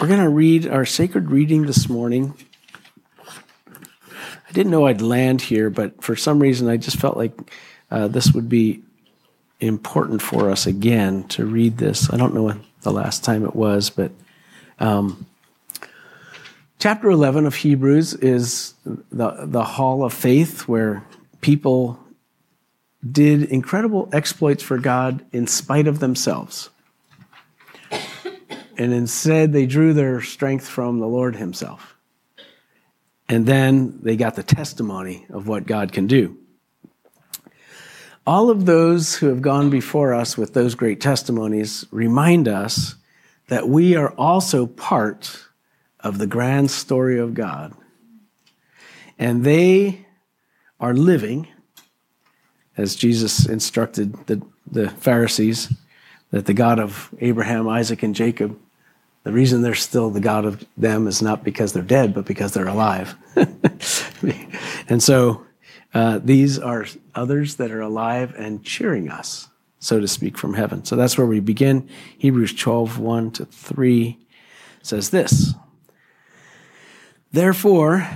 we're going to read our sacred reading this morning. I didn't know I'd land here, but for some reason I just felt like uh, this would be important for us again to read this. I don't know when the last time it was, but um, chapter 11 of Hebrews is the, the hall of faith where people did incredible exploits for God in spite of themselves. And instead, they drew their strength from the Lord Himself. And then they got the testimony of what God can do. All of those who have gone before us with those great testimonies remind us that we are also part of the grand story of God. And they are living, as Jesus instructed the, the Pharisees, that the God of Abraham, Isaac, and Jacob, the reason they're still the God of them is not because they're dead, but because they're alive. and so uh, these are others that are alive and cheering us, so to speak, from heaven. So that's where we begin. Hebrews 12, 1 to 3 says this Therefore,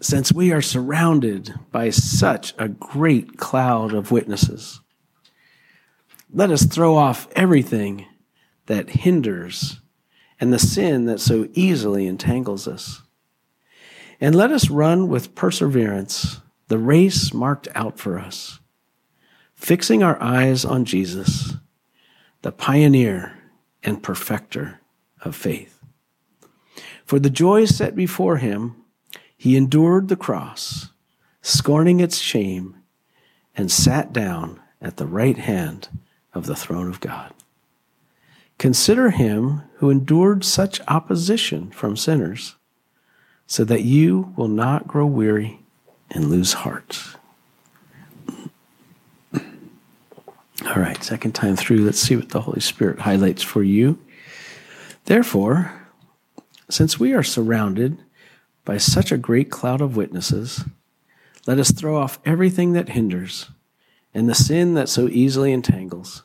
since we are surrounded by such a great cloud of witnesses, let us throw off everything that hinders and the sin that so easily entangles us and let us run with perseverance the race marked out for us, fixing our eyes on Jesus, the pioneer and perfecter of faith. For the joy set before him, he endured the cross, scorning its shame, and sat down at the right hand of the throne of God. Consider him who endured such opposition from sinners so that you will not grow weary and lose heart. All right, second time through, let's see what the Holy Spirit highlights for you. Therefore, since we are surrounded by such a great cloud of witnesses, let us throw off everything that hinders and the sin that so easily entangles.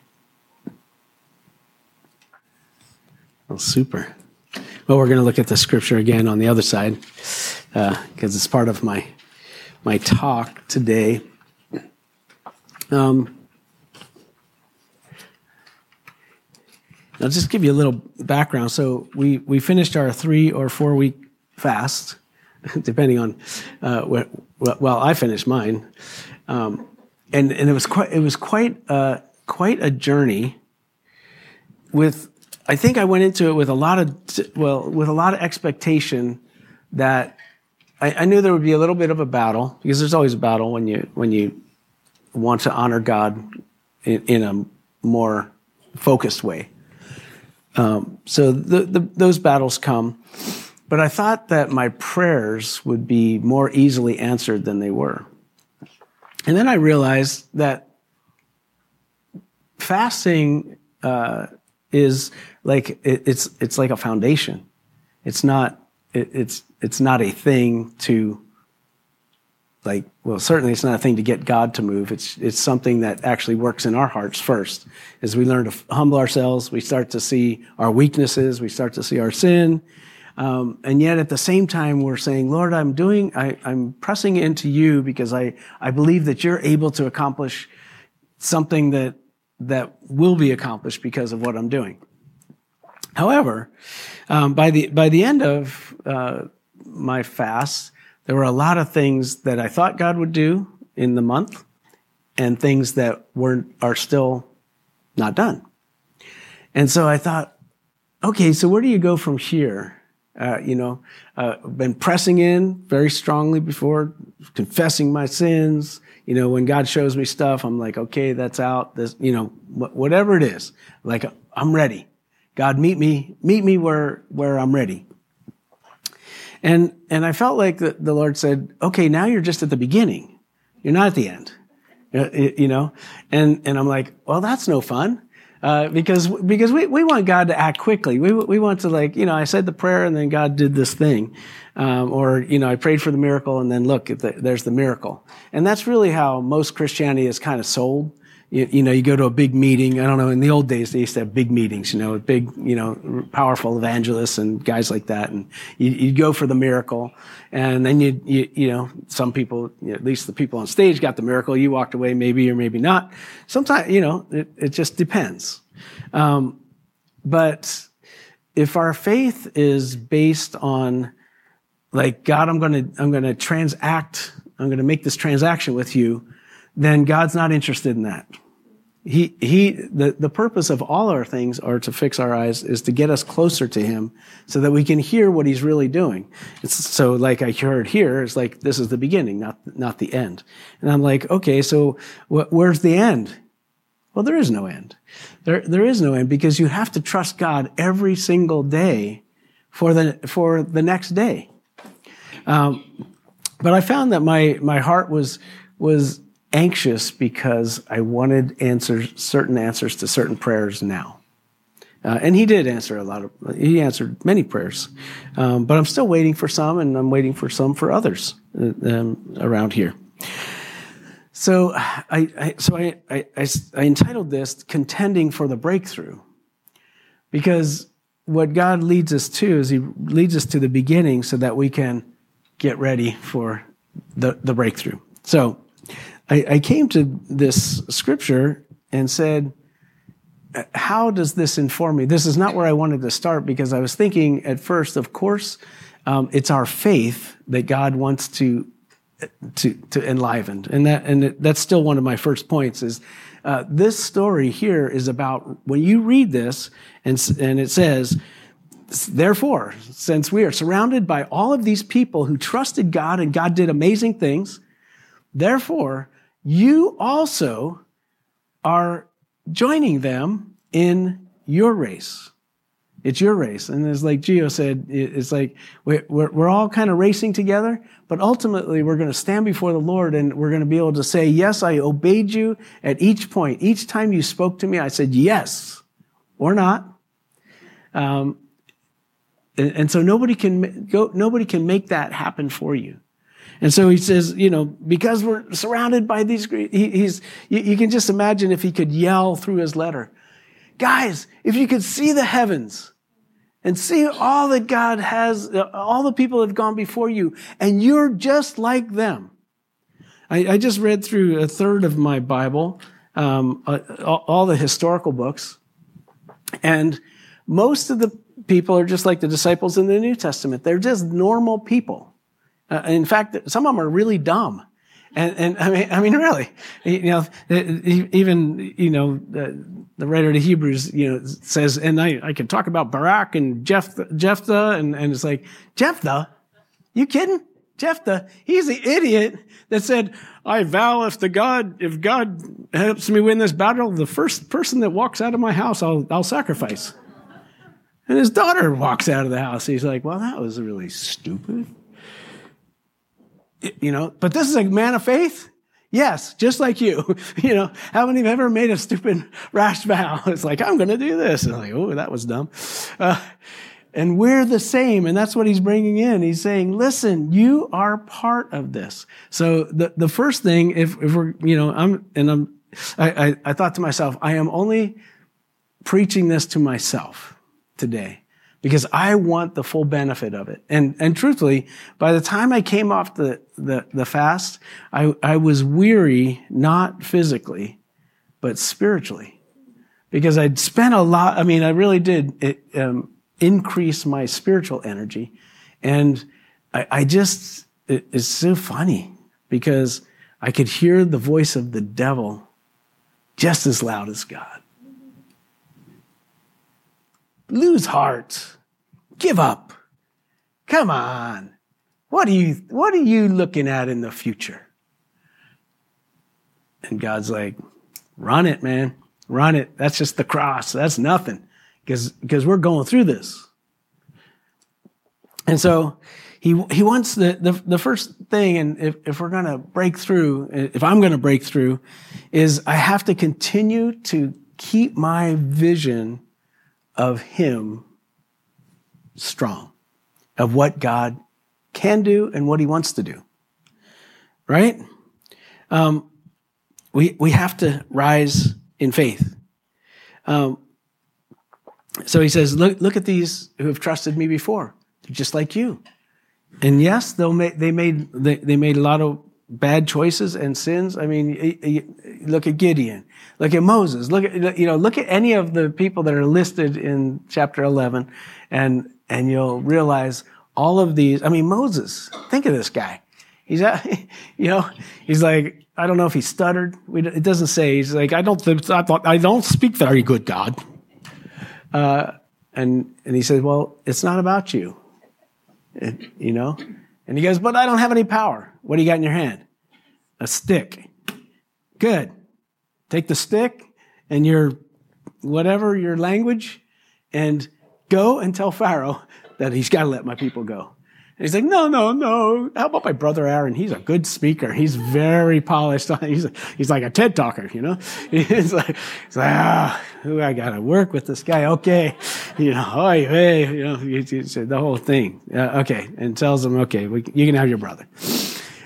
Well, super. Well, we're going to look at the scripture again on the other side because uh, it's part of my my talk today. Um, I'll just give you a little background. So we we finished our three or four week fast, depending on uh, what, well I finished mine, um, and and it was quite it was quite uh, quite a journey with I think I went into it with a lot of well, with a lot of expectation that I, I, knew there would be a little bit of a battle because there's always a battle when you when you want to honor God in, in a more focused way. Um, so the, the, those battles come, but I thought that my prayers would be more easily answered than they were. And then I realized that fasting uh, is like it, it's it's like a foundation. It's not it, it's it's not a thing to like well certainly it's not a thing to get God to move. It's it's something that actually works in our hearts first. As we learn to humble ourselves, we start to see our weaknesses, we start to see our sin. Um, and yet at the same time, we're saying, Lord, I'm doing, I, I'm pressing into you because I, I believe that you're able to accomplish something that, that will be accomplished because of what I'm doing. However, um, by the by the end of uh, my fast, there were a lot of things that I thought God would do in the month, and things that weren't are still not done. And so I thought, okay, so where do you go from here? Uh, you know, uh, been pressing in very strongly before, confessing my sins. You know, when God shows me stuff, I'm like, okay, that's out. This, you know, whatever it is, like I'm ready. God, meet me, meet me where, where I'm ready. And, and I felt like the, the Lord said, okay, now you're just at the beginning. You're not at the end. Uh, you know? And, and I'm like, well, that's no fun. Uh, because because we, we want God to act quickly. We we want to like you know I said the prayer and then God did this thing, um, or you know I prayed for the miracle and then look the, there's the miracle, and that's really how most Christianity is kind of sold you, you, know, you go to a big meeting. I don't know. In the old days, they used to have big meetings. You know, big, you know, powerful evangelists and guys like that. And you, would go for the miracle, and then you, you, you know, some people, you know, at least the people on stage, got the miracle. You walked away, maybe or maybe not. Sometimes, you know, it, it just depends. Um, but if our faith is based on, like, God, I'm going to, I'm going to transact, I'm going to make this transaction with you then God's not interested in that. He, he, the, the purpose of all our things are to fix our eyes is to get us closer to Him so that we can hear what He's really doing. It's, so like I heard here, it's like, this is the beginning, not, not the end. And I'm like, okay, so wh- where's the end? Well, there is no end. There, there is no end because you have to trust God every single day for the, for the next day. Um, but I found that my, my heart was, was anxious because I wanted answers, certain answers to certain prayers now. Uh, and he did answer a lot of, he answered many prayers. Um, but I'm still waiting for some, and I'm waiting for some for others uh, um, around here. So I, I so I, I, I entitled this Contending for the Breakthrough. Because what God leads us to is he leads us to the beginning so that we can get ready for the, the breakthrough. So I, I came to this scripture and said, how does this inform me? This is not where I wanted to start because I was thinking at first, of course, um, it's our faith that God wants to to to enliven, and that and that's still one of my first points. Is uh, this story here is about when you read this and and it says. Therefore, since we are surrounded by all of these people who trusted God and God did amazing things, therefore, you also are joining them in your race. It's your race. And it's like Gio said, it's like we're, we're all kind of racing together, but ultimately we're going to stand before the Lord and we're going to be able to say, yes, I obeyed you at each point. Each time you spoke to me, I said yes or not. Um, and, and so nobody can go, nobody can make that happen for you. And so he says, you know, because we're surrounded by these, he, he's, you, you can just imagine if he could yell through his letter, guys, if you could see the heavens and see all that God has, all the people that have gone before you, and you're just like them. I, I just read through a third of my Bible, um, uh, all the historical books, and most of the people are just like the disciples in the New Testament. They're just normal people. Uh, in fact, some of them are really dumb. And, and I mean, I mean, really, you know, even, you know, the, the writer of the Hebrews, you know, says, and I, I can talk about Barak and Jephthah, Jephthah and, and it's like, Jephthah? You kidding? Jephthah, he's the idiot that said, I vow if the God, if God helps me win this battle, the first person that walks out of my house, I'll, I'll sacrifice. And his daughter walks out of the house. He's like, well, that was really stupid you know, but this is a man of faith. Yes, just like you. You know, haven't you ever made a stupid rash vow? It's like, I'm going to do this. And I'm like, oh, that was dumb. Uh, and we're the same. And that's what he's bringing in. He's saying, listen, you are part of this. So the, the first thing, if, if we're, you know, I'm, and I'm, I, I, I thought to myself, I am only preaching this to myself today because I want the full benefit of it. And, and truthfully, by the time I came off the, the, the fast, I, I was weary, not physically, but spiritually. Because I'd spent a lot, I mean, I really did it, um, increase my spiritual energy. And I, I just, it, it's so funny because I could hear the voice of the devil just as loud as God lose heart. Give up. Come on. What are you, what are you looking at in the future? And God's like, run it, man. Run it. That's just the cross. That's nothing. Because, because we're going through this. And so he, he wants the, the, the first thing, and if, if we're going to break through, if I'm going to break through, is I have to continue to keep my vision of him strong, of what God can do and what he wants to do. Right? Um, we, we have to rise in faith. Um, so he says, look, look at these who have trusted me before. They're just like you. And yes, they'll make, they made, they, they made a lot of bad choices and sins. I mean, look at Gideon, look at Moses, look at, you know, look at any of the people that are listed in chapter 11 and, and you'll realize all of these. I mean, Moses, think of this guy. He's, you know, he's like, I don't know if he stuttered. It doesn't say. He's like, I don't, I don't speak very good, God. Uh, and, and he said, well, it's not about you. It, you know? And he goes, but I don't have any power. What do you got in your hand? A stick. Good. Take the stick and your, whatever, your language, and go and tell Pharaoh that he's got to let my people go. He's like, no, no, no. How about my brother Aaron? He's a good speaker. He's very polished. He's, a, he's like a TED talker, you know? He's like, he's like ah, who I got to work with this guy. Okay. You know, oh, hey, you know, you, you the whole thing. Uh, okay. And tells him, okay, we, you can have your brother.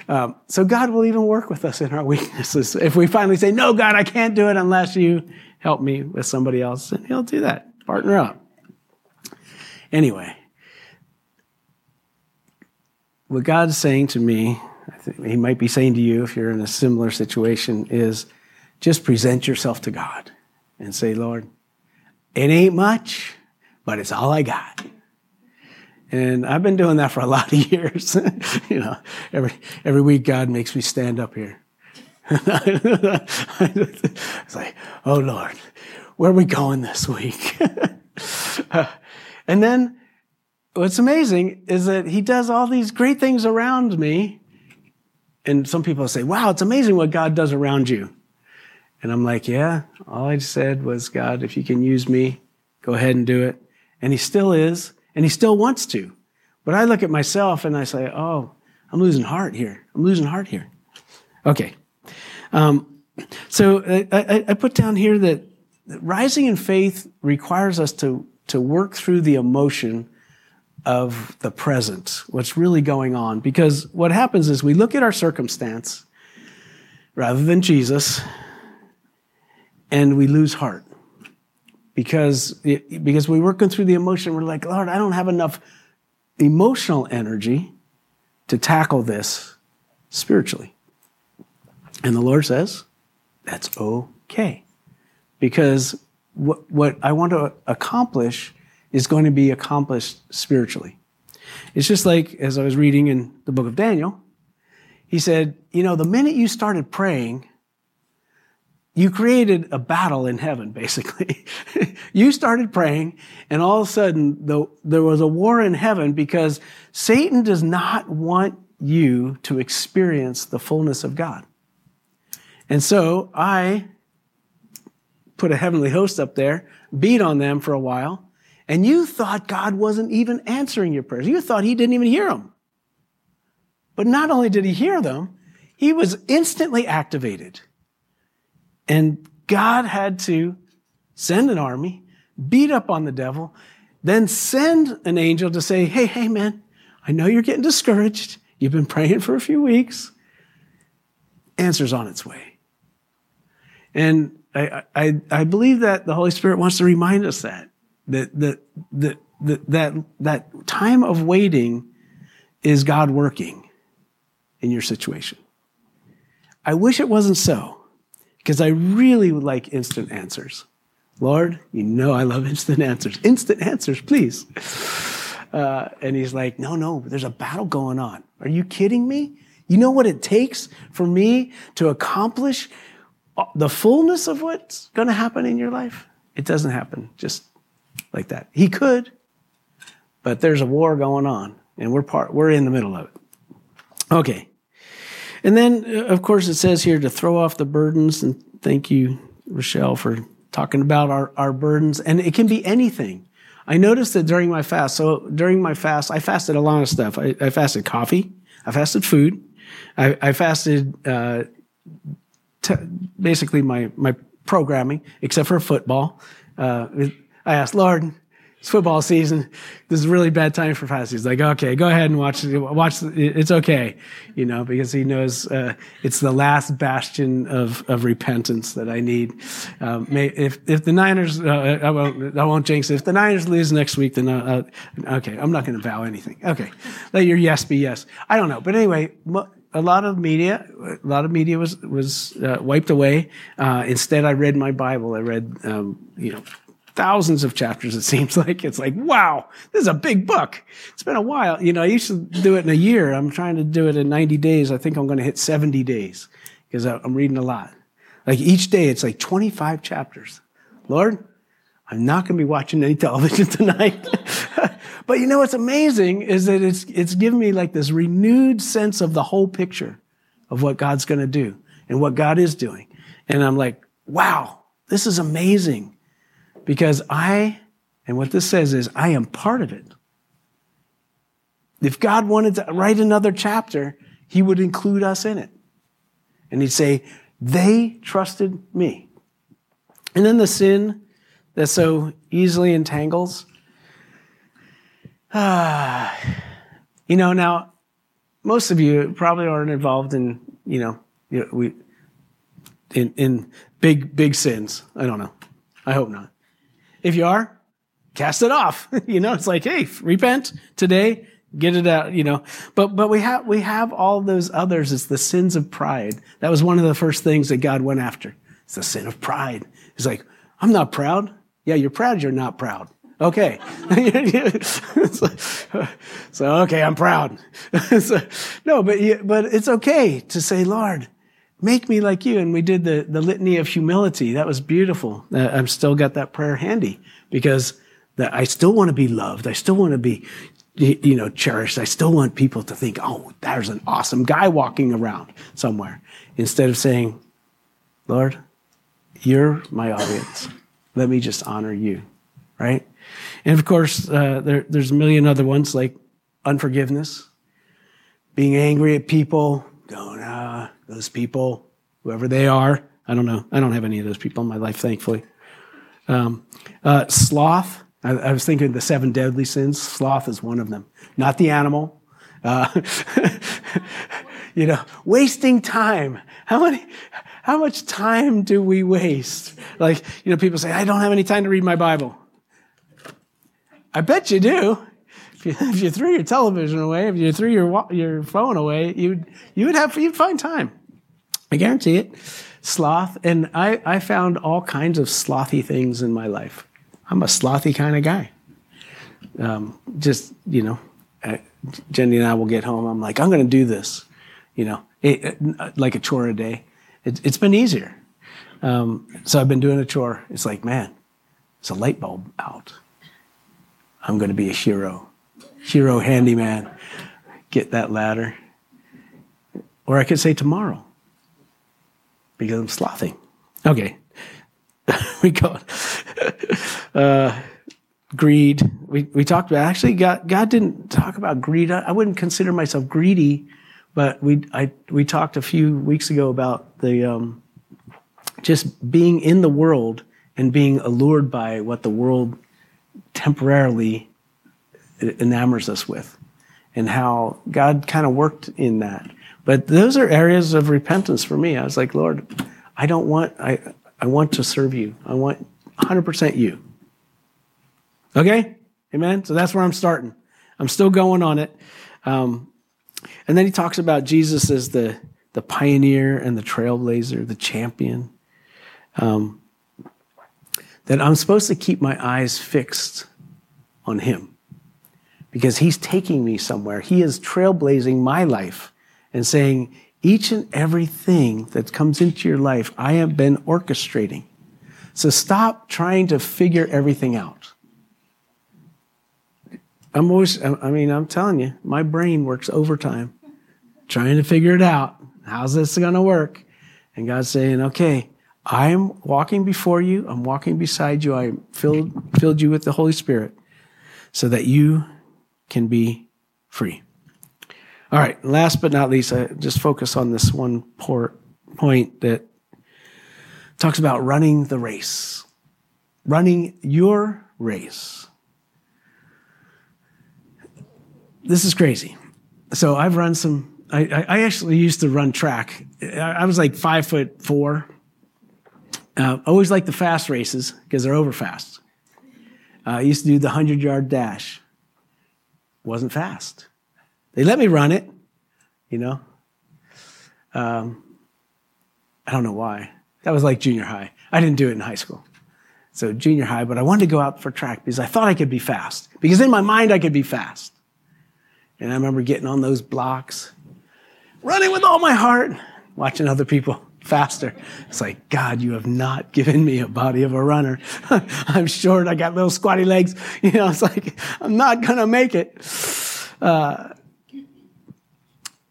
Um, so God will even work with us in our weaknesses. If we finally say, no, God, I can't do it unless you help me with somebody else, and he'll do that. Partner up. Anyway, what God's saying to me, I think He might be saying to you if you're in a similar situation, is just present yourself to God and say, Lord, it ain't much, but it's all I got. And I've been doing that for a lot of years. you know, every every week God makes me stand up here. it's like, oh Lord, where are we going this week? uh, and then what's amazing is that he does all these great things around me. And some people say, wow, it's amazing what God does around you. And I'm like, yeah, all I said was, God, if you can use me, go ahead and do it. And he still is, and he still wants to. But I look at myself and I say, oh, I'm losing heart here. I'm losing heart here. Okay. Um, so I, I, I, put down here that rising in faith requires us to, to work through the emotion of the present, what's really going on. Because what happens is we look at our circumstance rather than Jesus, and we lose heart. Because, because we're working through the emotion, we're like, Lord, I don't have enough emotional energy to tackle this spiritually. And the Lord says, that's okay. Because what, what I want to accomplish is going to be accomplished spiritually. It's just like, as I was reading in the book of Daniel, he said, You know, the minute you started praying, you created a battle in heaven, basically. you started praying, and all of a sudden, the, there was a war in heaven because Satan does not want you to experience the fullness of God. And so I put a heavenly host up there, beat on them for a while, and you thought God wasn't even answering your prayers. You thought He didn't even hear them. But not only did He hear them, He was instantly activated. And God had to send an army, beat up on the devil, then send an angel to say, Hey, hey, man, I know you're getting discouraged. You've been praying for a few weeks. Answer's on its way. And I, I, I believe that the Holy Spirit wants to remind us that that, that, that, that, that, that time of waiting is God working in your situation. I wish it wasn't so because I really would like instant answers. Lord, you know I love instant answers. Instant answers, please. Uh, and he's like, no, no, there's a battle going on. Are you kidding me? You know what it takes for me to accomplish the fullness of what's going to happen in your life? It doesn't happen just like that. He could, but there's a war going on, and we're part. We're in the middle of it. Okay, and then uh, of course it says here to throw off the burdens. And thank you, Rochelle, for talking about our, our burdens. And it can be anything. I noticed that during my fast, so during my fast, I fasted a lot of stuff. I, I fasted coffee, I fasted food, I, I fasted uh, t- basically my, my programming, except for football. Uh, I asked, Lord, it's football season. This is a really bad time for fasting. He's like, okay, go ahead and watch. Watch. It's okay, you know, because he knows uh, it's the last bastion of, of repentance that I need. Um, may, if if the Niners, uh, I won't I won't jinx it. If the Niners lose next week, then uh, uh okay, I'm not going to vow anything. Okay, let your yes be yes. I don't know, but anyway. A lot of media, a lot of media was was uh, wiped away. Uh, instead, I read my Bible. I read, um, you know, thousands of chapters, it seems like. It's like, wow, this is a big book. It's been a while. You know, I used to do it in a year. I'm trying to do it in 90 days. I think I'm going to hit 70 days because I'm reading a lot. Like each day, it's like 25 chapters. Lord, I'm not going to be watching any television tonight. but you know what's amazing is that it's, it's given me like this renewed sense of the whole picture of what God's going to do and what God is doing. And I'm like, wow, this is amazing. Because I, and what this says is, I am part of it. If God wanted to write another chapter, he would include us in it. And he'd say, they trusted me. And then the sin that so easily entangles. Ah, you know, now, most of you probably aren't involved in, you know, you know we, in, in big, big sins. I don't know. I hope not. If you are, cast it off. you know, it's like, hey, repent today, get it out, you know. But but we have we have all those others. It's the sins of pride. That was one of the first things that God went after. It's the sin of pride. He's like, I'm not proud. Yeah, you're proud, you're not proud. Okay. so, okay, I'm proud. so, no, but, but it's okay to say, Lord, make me like you. And we did the, the litany of humility. That was beautiful. Uh, I've still got that prayer handy because that I still want to be loved. I still want to be, you know, cherished. I still want people to think, oh, there's an awesome guy walking around somewhere. Instead of saying, Lord, you're my audience. Let me just honor you, right? And of course, uh, there, there's a million other ones like unforgiveness, being angry at people, going, ah, those people, whoever they are. I don't know. I don't have any of those people in my life, thankfully. Um, uh, sloth. I, I, was thinking the seven deadly sins. Sloth is one of them. Not the animal. Uh, you know, wasting time. How many? How much time do we waste? Like, you know, people say, I don't have any time to read my Bible. I bet you do. If you, if you threw your television away, if you threw your your phone away, you'd you would have you'd find time. I guarantee it. Sloth, and I I found all kinds of slothy things in my life. I'm a slothy kind of guy. Um, just you know, I, Jenny and I will get home. I'm like, I'm going to do this. You know, it, it, like a chore a day. It, has been easier. Um, so I've been doing a chore. It's like, man, it's a light bulb out. I'm going to be a hero hero handyman, get that ladder. Or I could say tomorrow because I'm slothing. Okay. we go. uh, greed. We, we talked about, actually, God, God didn't talk about greed. I, I wouldn't consider myself greedy, but we, I, we talked a few weeks ago about the, um, just being in the world and being allured by what the world temporarily enamors us with and how God kind of worked in that. But those are areas of repentance for me. I was like, Lord, I don't want, I, I want to serve you. I want 100% you. Okay? Amen? So that's where I'm starting. I'm still going on it. Um, and then he talks about Jesus as the, the pioneer and the trailblazer, the champion. Um, that I'm supposed to keep my eyes fixed on him because he's taking me somewhere. He is trailblazing my life and saying, each and everything that comes into your life, I have been orchestrating. So stop trying to figure everything out. I'm always, I mean, I'm telling you, my brain works overtime trying to figure it out. How's this going to work? And God's saying, okay, I'm walking before you. I'm walking beside you. I filled, filled you with the Holy Spirit. so that you can be free. All right, last but not least, I just focus on this one point that talks about running the race, running your race. This is crazy. So I've run some. I, I actually used to run track. I was like five foot four. Uh, always like the fast races because they're over fast. Uh, I used to do the hundred yard dash. Wasn't fast. They let me run it, you know. Um, I don't know why. That was like junior high. I didn't do it in high school. So junior high, but I wanted to go out for track because I thought I could be fast. Because in my mind, I could be fast. And I remember getting on those blocks, running with all my heart, watching other people faster. It's like, God, you have not given me a body of a runner. I'm short. I got little squatty legs. You know, it's like, I'm not going to make it. Uh,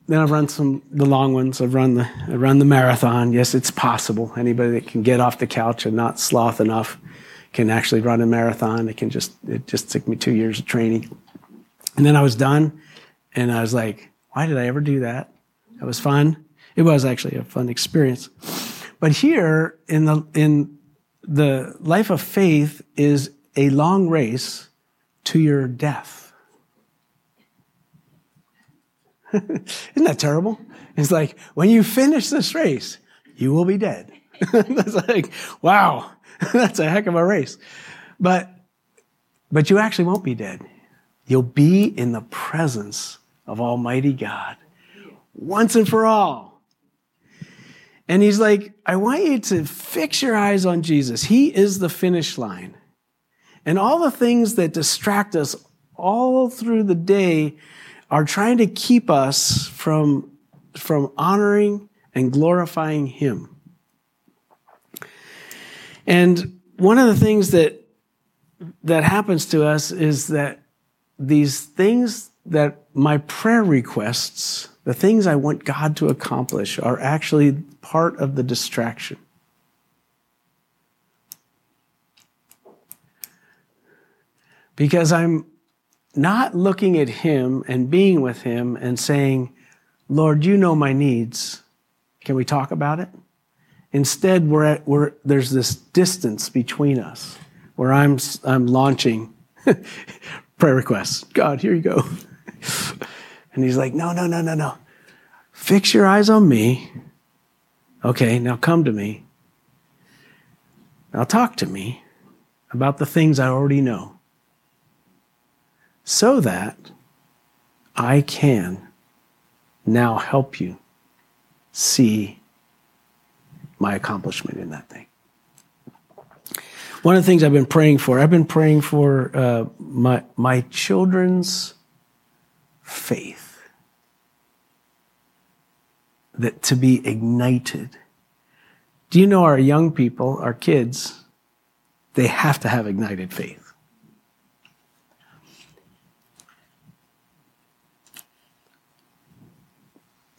then I've run some the long ones. I've run the I run the marathon. Yes, it's possible. Anybody that can get off the couch and not sloth enough can actually run a marathon. It can just it just took me two years of training, and then I was done, and I was like, why did I ever do that? That was fun. It was actually a fun experience. But here in the in the life of faith is a long race to your death. Isn't that terrible? It's like, when you finish this race, you will be dead. That's like, wow, that's a heck of a race. But, but you actually won't be dead. You'll be in the presence of Almighty God once and for all. And he's like, I want you to fix your eyes on Jesus. He is the finish line. And all the things that distract us all through the day are trying to keep us from, from honoring and glorifying Him. And one of the things that, that happens to us is that these things that my prayer requests, the things I want God to accomplish, are actually part of the distraction. Because I'm not looking at Him and being with Him and saying, Lord, you know my needs. Can we talk about it? Instead, we're at, we're, there's this distance between us where I'm, I'm launching prayer requests. God, here you go. And He's like, no, no, no, no, no. Fix your eyes on me. Okay, now come to me. Now talk to me about the things I already know so that I can now help you see my accomplishment in that thing. One of the things I've been praying for, I've been praying for uh, my, my children's faith that to be ignited. Do you know our young people, our kids, they have to have ignited faith.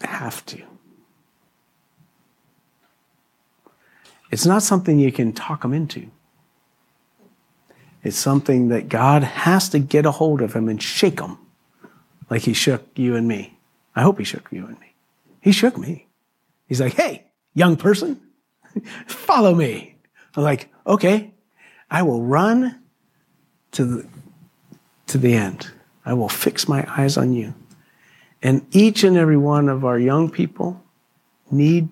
have to. It's not something you can talk them into. It's something that God has to get a hold of him and shake him like he shook you and me. I hope he shook you and me. He shook me. He's like, hey, young person, follow me. I'm like, okay, I will run to the, to the end. I will fix my eyes on you. And each and every one of our young people need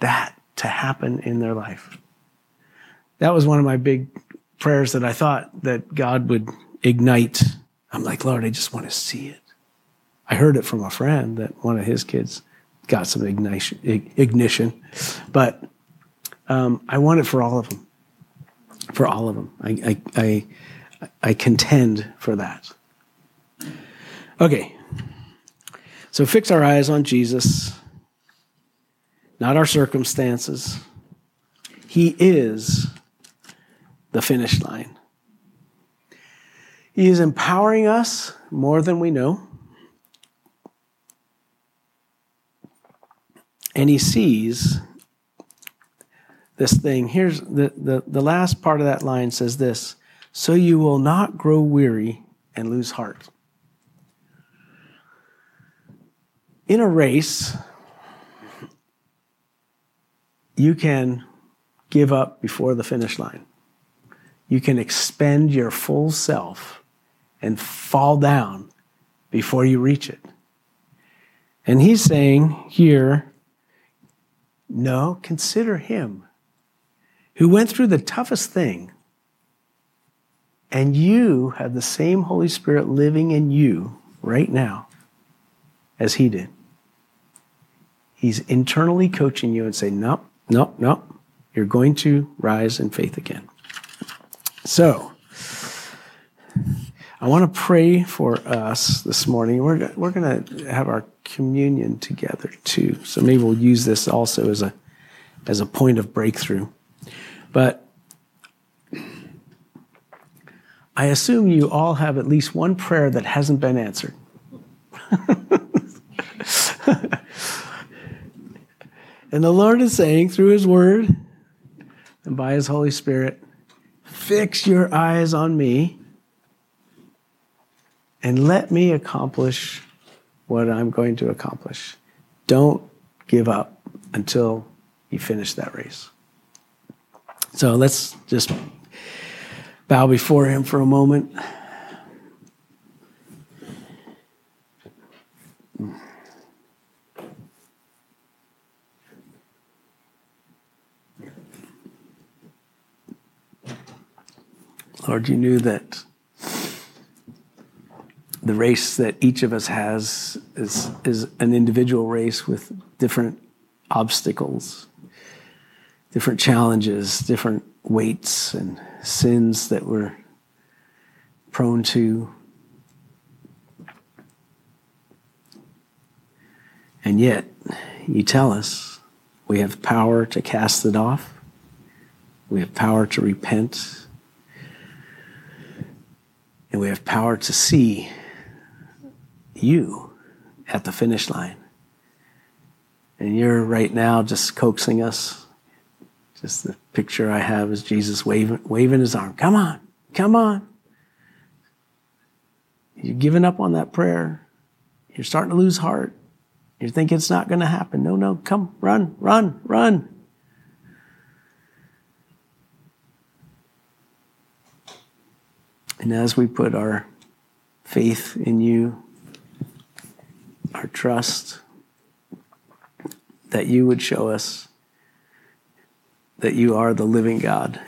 that to happen in their life. That was one of my big prayers that I thought that God would ignite. I'm like, Lord, I just want to see it. I heard it from a friend that one of his kids got some ignition, ignition. but um, I want it for all of them. For all of them, I, I, I, I contend for that. Okay, so fix our eyes on Jesus, not our circumstances. He is the finish line. He is empowering us more than we know. And he sees this thing. Here's the, the, the last part of that line says this So you will not grow weary and lose heart. In a race, you can give up before the finish line. You can expend your full self and fall down before you reach it. And he's saying here, no, consider him who went through the toughest thing, and you have the same Holy Spirit living in you right now as he did. He's internally coaching you and saying, nope, nope, nope. You're going to rise in faith again. So, I want to pray for us this morning. We're, we're going to have our communion together too. So maybe we'll use this also as a, as a point of breakthrough. But I assume you all have at least one prayer that hasn't been answered. and the Lord is saying through His Word and by His Holy Spirit, fix your eyes on me and let me accomplish what I'm going to accomplish. Don't give up until you finish that race. So let's just bow before Him for a moment. Lord, you knew that the race that each of us has is, is an individual race with different obstacles, different challenges, different weights and sins that we're prone to. And yet, you tell us we have power to cast it off, we have power to repent, and we have power to see you at the finish line. And you're right now just coaxing us. Just the picture I have is Jesus waving, waving his arm. Come on, come on. You're giving up on that prayer. You're starting to lose heart. You think it's not going to happen. No, no, come, run, run, run. And as we put our faith in you, our trust that you would show us that you are the living God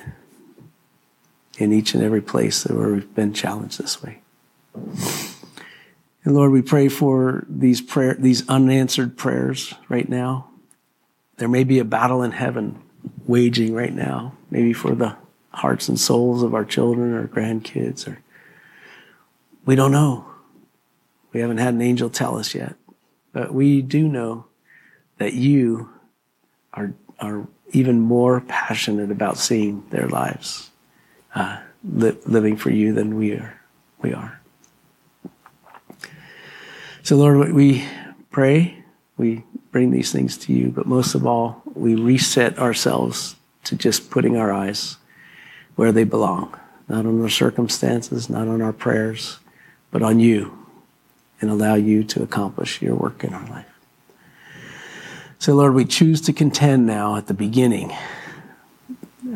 in each and every place where we've been challenged this way. And Lord, we pray for these prayer, these unanswered prayers right now. There may be a battle in heaven waging right now, maybe for the hearts and souls of our children or grandkids or we don't know. We haven't had an angel tell us yet. But we do know that you are, are even more passionate about seeing their lives uh, li- living for you than we are. We are. So, Lord, we pray, we bring these things to you, but most of all, we reset ourselves to just putting our eyes where they belong, not on our circumstances, not on our prayers, but on you and allow you to accomplish your work in our life. So, Lord, we choose to contend now at the beginning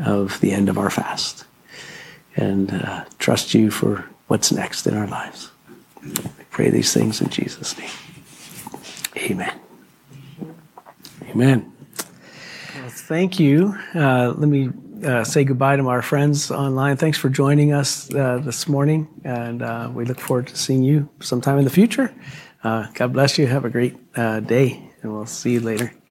of the end of our fast and uh, trust you for what's next in our lives. We pray these things in Jesus' name. Amen. Amen. Well, thank you. Uh, let me uh, say goodbye to our friends online. Thanks for joining us uh, this morning, and uh, we look forward to seeing you sometime in the future. God bless you. Have a great day, and we'll see you later.